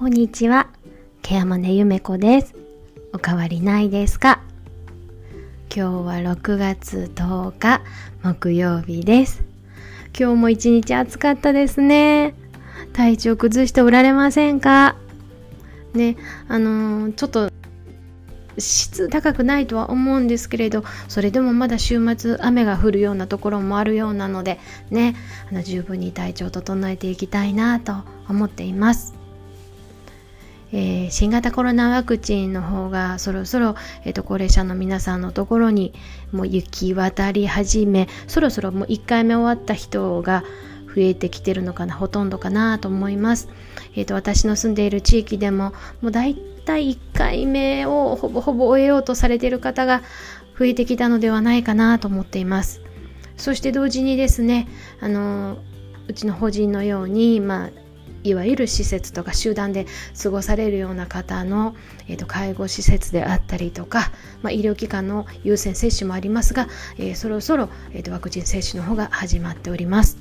こんにちは。ケアマネゆめこです。おかわりないですか？今日は6月10日木曜日です。今日も一日暑かったですね。体調崩しておられませんか？ね、あのーちょっと質高くないとは思うんですけれどそれでもまだ週末雨が降るようなところもあるようなのでねあの十分に体調を整えていきたいなと思っています。えー新型コロナワクチンの方がそろそろ、えーと高齢者の皆さんのところにもう行き渡り始めそろそろもう1回目終わった人が増えてきてるのかなほとんどかなと思います、えーと私の住んでいる地域でももう大体1回目をほぼほぼ終えようとされている方が増えてきたのではないかなと思っています。そして同時にですねあのうちの法人のように、まあ、いわゆる施設とか集団で過ごされるような方の、えー、と介護施設であったりとか、まあ、医療機関の優先接種もありますが、えーそろそろ、えーとワクチン接種の方が始まっております。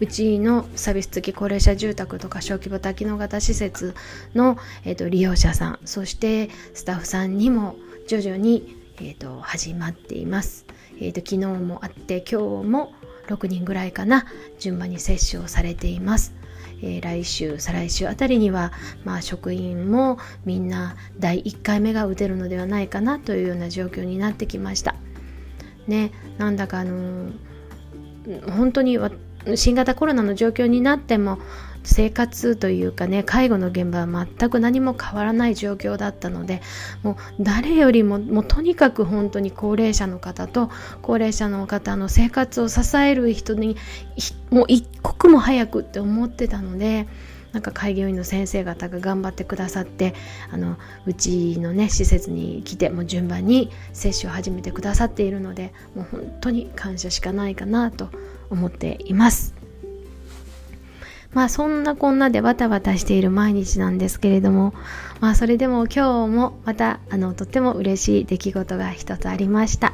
うちのサービス付き高齢者住宅とか小規模多機能型施設の、えー、と利用者さんそしてスタッフさんにも徐々に、えー、と始まっています、えー、と昨日もあって今日も6人ぐらいかな順番に接種をされています、えー来週再来週あたりには、まあ、職員もみんな第1回目が打てるのではないかなというような状況になってきました。ねなんだかあのー本当に新型コロナの状況になっても生活というかね介護の現場は全く何も変わらない状況だったのでもう誰よりももうとにかく本当に高齢者の方と高齢者の方の生活を支える人にもう一刻も早くって思ってたのでなんか開業医の先生方が頑張ってくださってあのうちのね施設に来てもう順番に接種を始めてくださっているのでもう本当に感謝しかないかなと思っています。まあそんなこんなでバタバタしている毎日なんですけれどもまあそれでも今日もまたあのとっても嬉しい出来事が一つありました。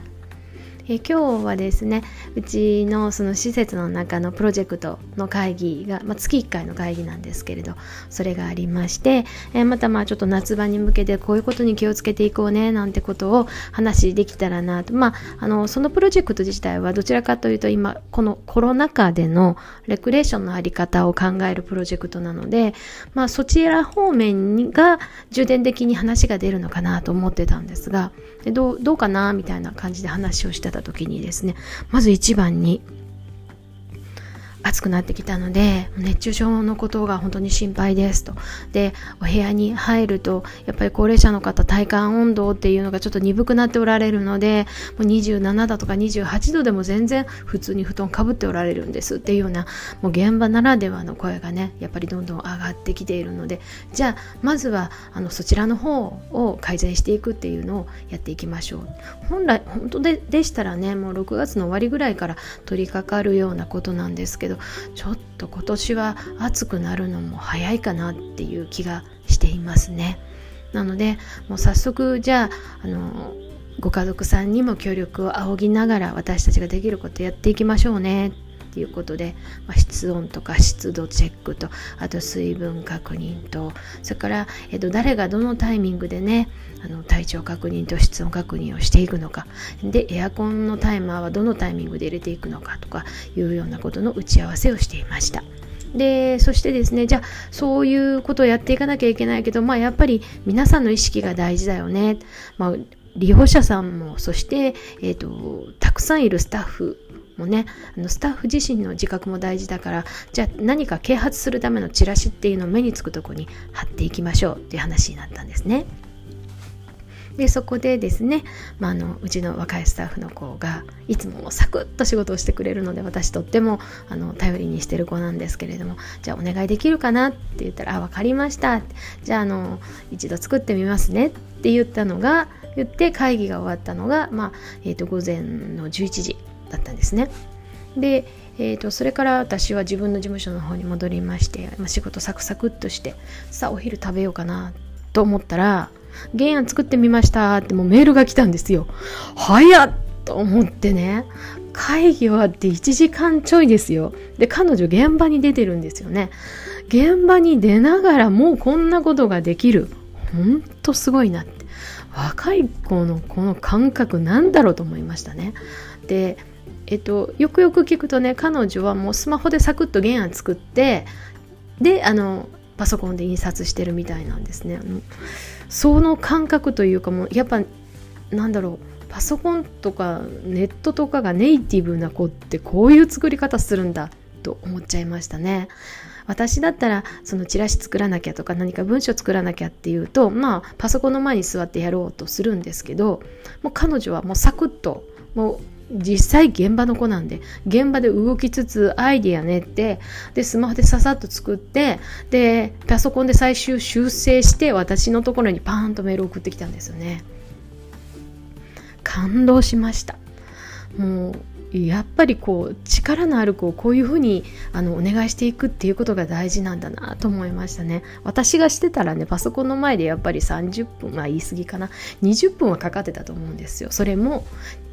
え今日はですねうちのその施設の中のプロジェクトの会議が、まあ、月1回の会議なんですけれどそれがありまして、えまたまあちょっと夏場に向けてこういうことに気をつけていこうねなんてことを話できたらなと。まああのそのプロジェクト自体はどちらかというと今このコロナ禍でのレクレーションのあり方を考えるプロジェクトなのでまあそちら方面が重点的に話が出るのかなと思ってたんですがどうどうかなみたいな感じで話をしてた時にですねまず一番に暑くなってきたので熱中症のことが本当に心配ですと。でお部屋に入るとやっぱり高齢者の方体感温度っていうのがちょっと鈍くなっておられるのでもう27度とか28度でも全然普通に布団かぶっておられるんですっていうようなもう現場ならではの声がねやっぱりどんどん上がってきているのでじゃあまずはあのそちらの方を改善していくっていうのをやっていきましょう。本来本当ででしたらねもう6月の終わりぐらいから取り掛かるようなことなんですけどちょっと今年は暑くなるのも早いかなっていう気がしていますね。なのでもう早速じゃああのご家族さんにも協力を仰ぎながら私たちができることやっていきましょうね。っていうことで、まあ、室温とか湿度チェックとあと水分確認とそれから、えっと、誰がどのタイミングでねあの体調確認と室温確認をしていくのかでエアコンのタイマーはどのタイミングで入れていくのかとかいうようなことの打ち合わせをしていました。でそしてですねじゃあそういうことをやっていかなきゃいけないけど、まあ、やっぱり皆さんの意識が大事だよね、まあ、利用者さんもそして、えー、とたくさんいるスタッフもねあのスタッフ自身の自覚も大事だからじゃあ何か啓発するためのチラシっていうのを目につくとこに貼っていきましょうっていう話になったんですね。でそこでですね、まあ、あのうちの若いスタッフの子がいつもサクッと仕事をしてくれるので私とってもあの頼りにしてる子なんですけれどもじゃあお願いできるかなって言ったら「あ分かりました」じゃああの一度作ってみますね。って言ったのが言って会議が終わったのが、まあえー、と午前の11時。だったんですね。で、えー、とそれから私は自分の事務所の方に戻りまして、まあ、仕事サクサクっとしてさあお昼食べようかなと思ったら原案作ってみましたってもうメールが来たんですよ。早っと思ってね会議終わって1時間ちょいですよ。で彼女現場に出てるんですよね。現場に出ながらもうこんなことができるほんとすごいなって若い子のこの感覚なんだろうと思いましたねでえっと、よくよく聞くとね彼女はもうスマホでサクッと原案作ってであのパソコンで印刷してるみたいなんですね。あのその感覚というかもうやっぱなんだろうパソコンとかネットとかがネイティブな子ってこういう作り方するんだと思っちゃいましたね。私だったらそのチラシ作らなきゃとか何か文章作らなきゃっていうとまあパソコンの前に座ってやろうとするんですけどもう彼女はもうサクッともう実際現場の子なんで現場で動きつつアイディア練ってでスマホでささっと作ってでパソコンで最終修正して私のところにパーンとメール送ってきたんですよね。感動しました。もうやっぱりこう力のある子をこういうふうにあのお願いしていくっていうことが大事なんだなと思いましたね。私がしてたらねパソコンの前でやっぱり30分まあ言い過ぎかな。20分はかかってたと思うんですよ。それも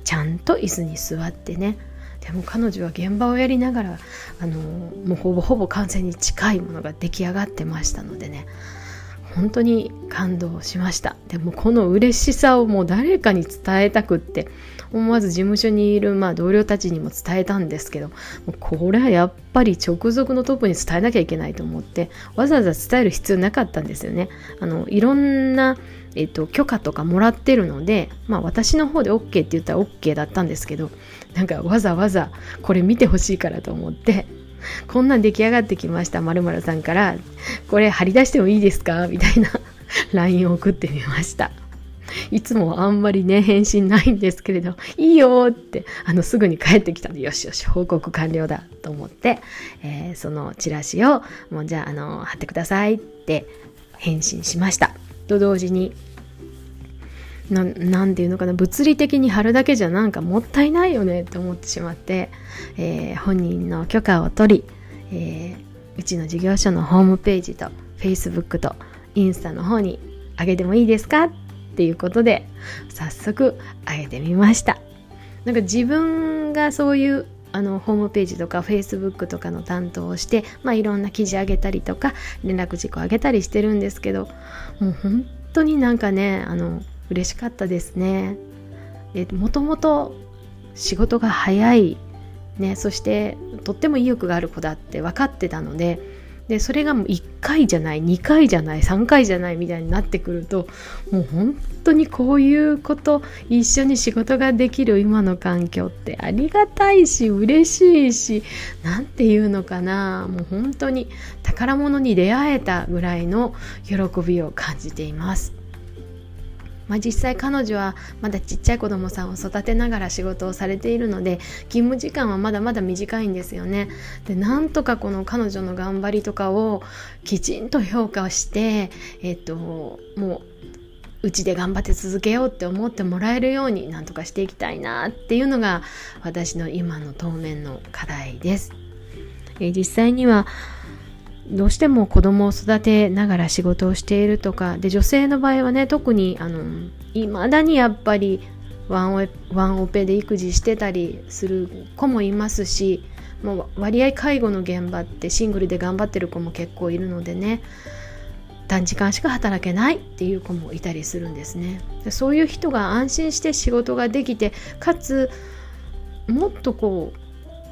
ちゃんと椅子に座ってね。でも彼女は現場をやりながらあのもうほぼほぼ完全に近いものが出来上がってましたのでね。本当に感動しました。でもこの嬉しさをもう誰かに伝えたくって思わず事務所にいるまあ同僚たちにも伝えたんですけどこれはやっぱり直属のトップに伝えなきゃいけないと思ってわざわざ伝える必要なかったんですよね。あのいろんなえっと、許可とかもらってるので、まあ、私の方で OK って言ったら OK だったんですけどなんかわざわざこれ見てほしいからと思ってこんなん出来上がってきましたまるさんからこれ貼り出してもいいですか？みたいな LINE を送ってみました。いつもあんまりね返信ないんですけれどいいよってあのすぐに帰ってきたんでよしよし報告完了だと思って、えー、そのチラシをもうじゃああの貼ってくださいって返信しました。と同時にななんていうのかな物理的に貼るだけじゃなんかもったいないよねって思ってしまって、えー、本人の許可を取り、えー、うちの事業所のホームページと Facebook とインスタの方にあげてもいいですかっていうことで早速あげてみました。なんか自分がそういうあのホームページとか Facebook とかの担当をして、まあ、いろんな記事あげたりとか連絡事項あげたりしてるんですけどもう本当になんかねあの嬉しかったですね。えもともと仕事が早い、ね、そしてとっても意欲がある子だって分かってたのででそれがもう1回じゃない2回じゃない3回じゃないみたいになってくるともう本当にこういうこと一緒に仕事ができる今の環境ってありがたいし嬉しいし何て言うのかなもう本当に宝物に出会えたぐらいの喜びを感じています。まあ、実際彼女はまだちっちゃい子供さんを育てながら仕事をされているので勤務時間はまだまだ短いんですよね。でなんとかこの彼女の頑張りとかをきちんと評価して、えっと、もううちで頑張って続けようって思ってもらえるようになんとかしていきたいなっていうのが私の今の当面の課題です。え実際にはどうしても子供を育てながら仕事をしているとかで女性の場合はね特にあの未だにやっぱりワンオワンオペで育児してたりする子もいますしもう割合介護の現場ってシングルで頑張ってる子も結構いるのでね短時間しか働けないっていう子もいたりするんですね。でそういう人が安心して仕事ができてかつもっとこう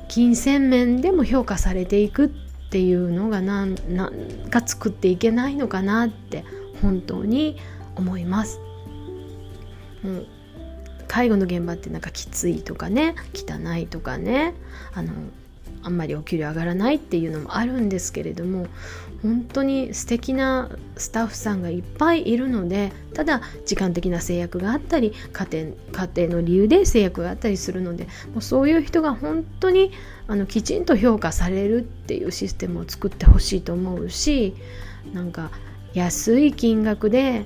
金銭面でも評価されていくっていうのがなんなんか作っていけないのかなって本当に思います。もう介護の現場ってなんかきついとかね汚いとかねあのあんまりお給料上がらないっていうのもあるんですけれども本当に素敵なスタッフさんがいっぱいいるのでただ時間的な制約があったり家庭家庭の理由で制約があったりするのでもうそういう人が本当にあのきちんと評価されるっていうシステムを作ってほしいと思うしなんか安い金額で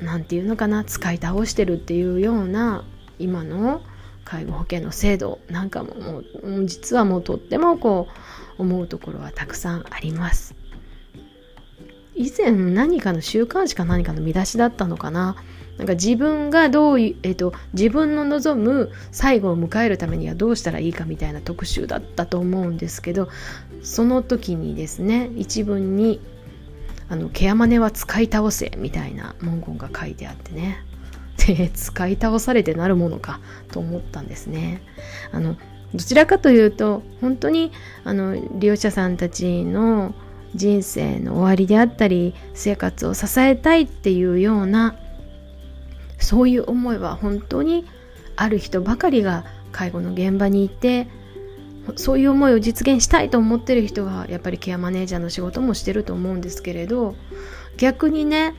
何て言うのかな使い倒してるっていうような今の介護保険の制度なんかももう実はもうとってもこう思うところはたくさんあります。以前何かの週刊誌か何かの見出しだったのかな？なんか自分がどう、えっと、自分の望む最後を迎えるためにはどうしたらいいかみたいな特集だったと思うんですけどその時にですね一文にあのケアマネは使い倒せみたいな文言が書いてあってね使い倒されてなるものかと思ったんですね。あのどちらかというと本当にあの利用者さんたちの人生の終わりであったり生活を支えたいっていうようなそういう思いは本当にある人ばかりが介護の現場にいてそういう思いを実現したいと思ってる人がやっぱりケアマネージャーの仕事もしてると思うんですけれど逆にね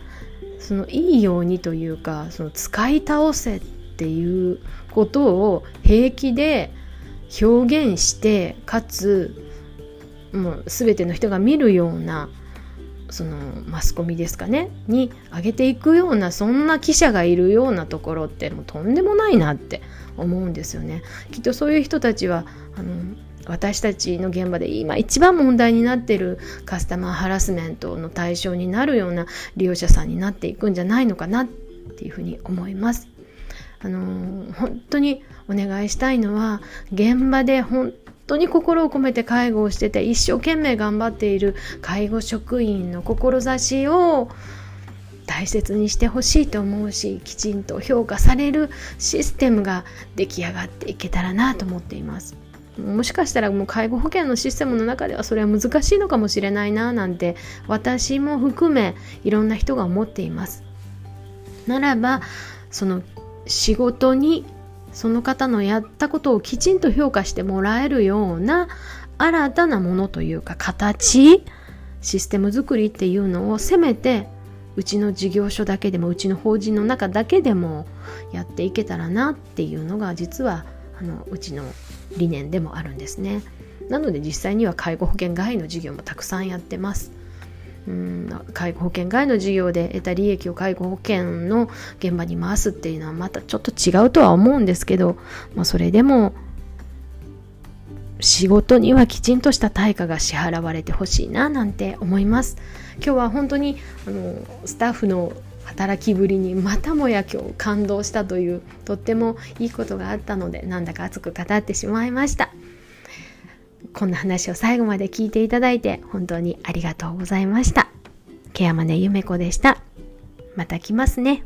そのいいようにというかその使い倒せっていうことを平気で表現してかつもう全ての人が見るようなそのマスコミですかねに上げていくようなそんな記者がいるようなところってもうとんでもないなって思うんですよね。きっとそういう人たちはあの私たちの現場で今一番問題になっているカスタマーハラスメントの対象になるような利用者さんになっていくんじゃないのかなっていうふうに思います。あの本当にお願いしたいのは現場で本当に心を込めて介護をしてて一生懸命頑張っている介護職員の志を大切にしてほしいと思うしきちんと評価されるシステムが出来上がっていけたらなと思っていますもしかしたらもう介護保険のシステムの中ではそれは難しいのかもしれないななんて私も含めいろんな人が思っています。ならばその仕事にその方のやったことをきちんと評価してもらえるような新たなものというか形システム作りっていうのをせめてうちの事業所だけでもうちの法人の中だけでもやっていけたらなっていうのが実はあのうちの理念でもあるんですね。なので実際には介護保険外の事業もたくさんやってます。うん介護保険外の事業で得た利益を介護保険の現場に回すっていうのはまたちょっと違うとは思うんですけど、まあ、それでも仕事にはきちんとした対価が支払われてほしいななんて思います今日は本当にあのスタッフの働きぶりにまたもや今日感動したというとってもいいことがあったのでなんだか熱く語ってしまいましたこんな話を最後まで聞いていただいて本当にありがとうございました。ケアマネゆめこでした。また来ますね。